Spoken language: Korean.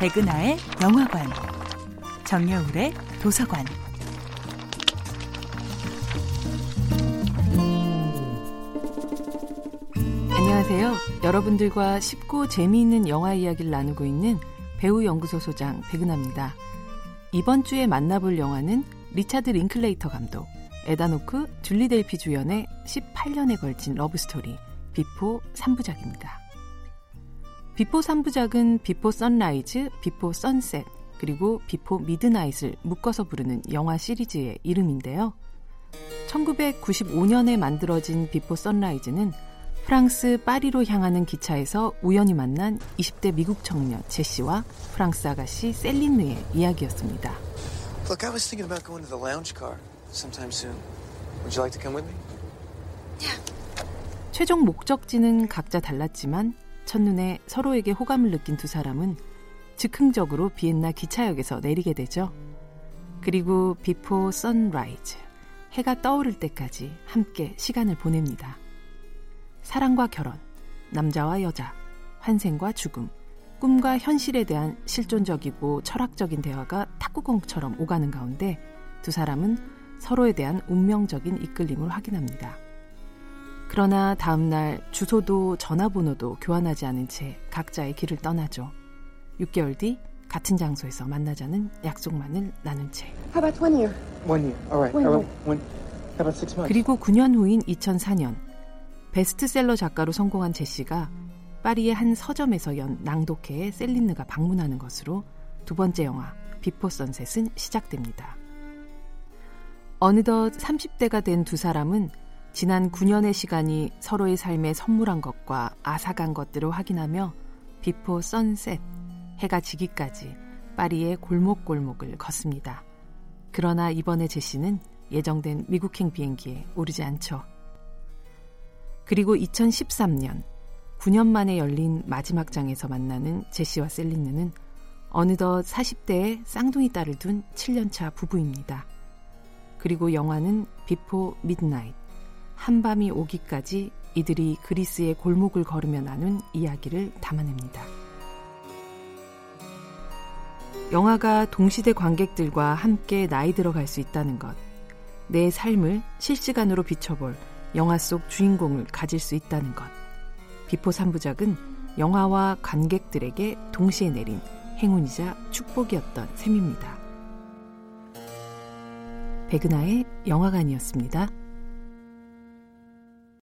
백은하의 영화관, 정여울의 도서관. 안녕하세요. 여러분들과 쉽고 재미있는 영화 이야기를 나누고 있는 배우 연구소 소장 백은하입니다. 이번 주에 만나볼 영화는 리차드 링클레이터 감독, 에단 호크, 줄리 델피 주연의 18년에 걸친 러브스토리 비포 3부작입니다. 비포 3부작은 비포 선라이즈, 비포 선셋, 그리고 비포 미드나잇을 묶어서 부르는 영화 시리즈의 이름인데요. 1995년에 만들어진 비포 선라이즈는 프랑스 파리로 향하는 기차에서 우연히 만난 20대 미국 청년 제시와 프랑스 아가씨 셀린느의 이야기였습니다. Look, I was thinking about going to the lounge car sometime soon. Would you like to come with me? 최종 목적지는 각자 달랐지만 첫눈에 서로에게 호감을 느낀 두 사람은 즉흥적으로 비엔나 기차역에서 내리게 되죠. 그리고 비포 선라이즈, 해가 떠오를 때까지 함께 시간을 보냅니다. 사랑과 결혼, 남자와 여자, 환생과 죽음, 꿈과 현실에 대한 실존적이고 철학적인 대화가 탁구공처럼 오가는 가운데 두 사람은 서로에 대한 운명적인 이끌림을 확인합니다. 그러나 다음날 주소도 전화번호도 교환하지 않은 채 각자의 길을 떠나죠. 6개월 뒤 같은 장소에서 만나자는 약속만을 나눈 채. How about one year? One year. All right. One How year. about, one, how about six months? 그리고 9년 후인 2004년 베스트셀러 작가로 성공한 제시가 파리의 한 서점에서 연 낭독회에 셀린느가 방문하는 것으로 두 번째 영화 비포 선셋은 시작됩니다. 어느덧 30대가 된 두 사람은 지난 9년의 시간이 서로의 삶에 선물한 것과 앗아간 것들을 확인하며 비포 선셋, 해가 지기까지 파리의 골목골목을 걷습니다. 그러나 이번에 제시는 예정된 미국행 비행기에 오르지 않죠. 그리고 2013년 9년 만에 열린 마지막 장에서 만나는 제시와 셀린느는 어느덧 40대의 쌍둥이 딸을 둔 7년차 부부입니다. 그리고 영화는 비포 미드나잇 한밤이 오기까지 이들이 그리스의 골목을 걸으며 나눈 이야기를 담아냅니다. 영화가 동시대 관객들과 함께 나이 들어갈 수 있다는 것, 내 삶을 실시간으로 비춰볼 영화 속 주인공을 가질 수 있다는 것. 비포 3부작은 영화와 관객들에게 동시에 내린 행운이자 축복이었던 셈입니다. 백은하의 영화관이었습니다.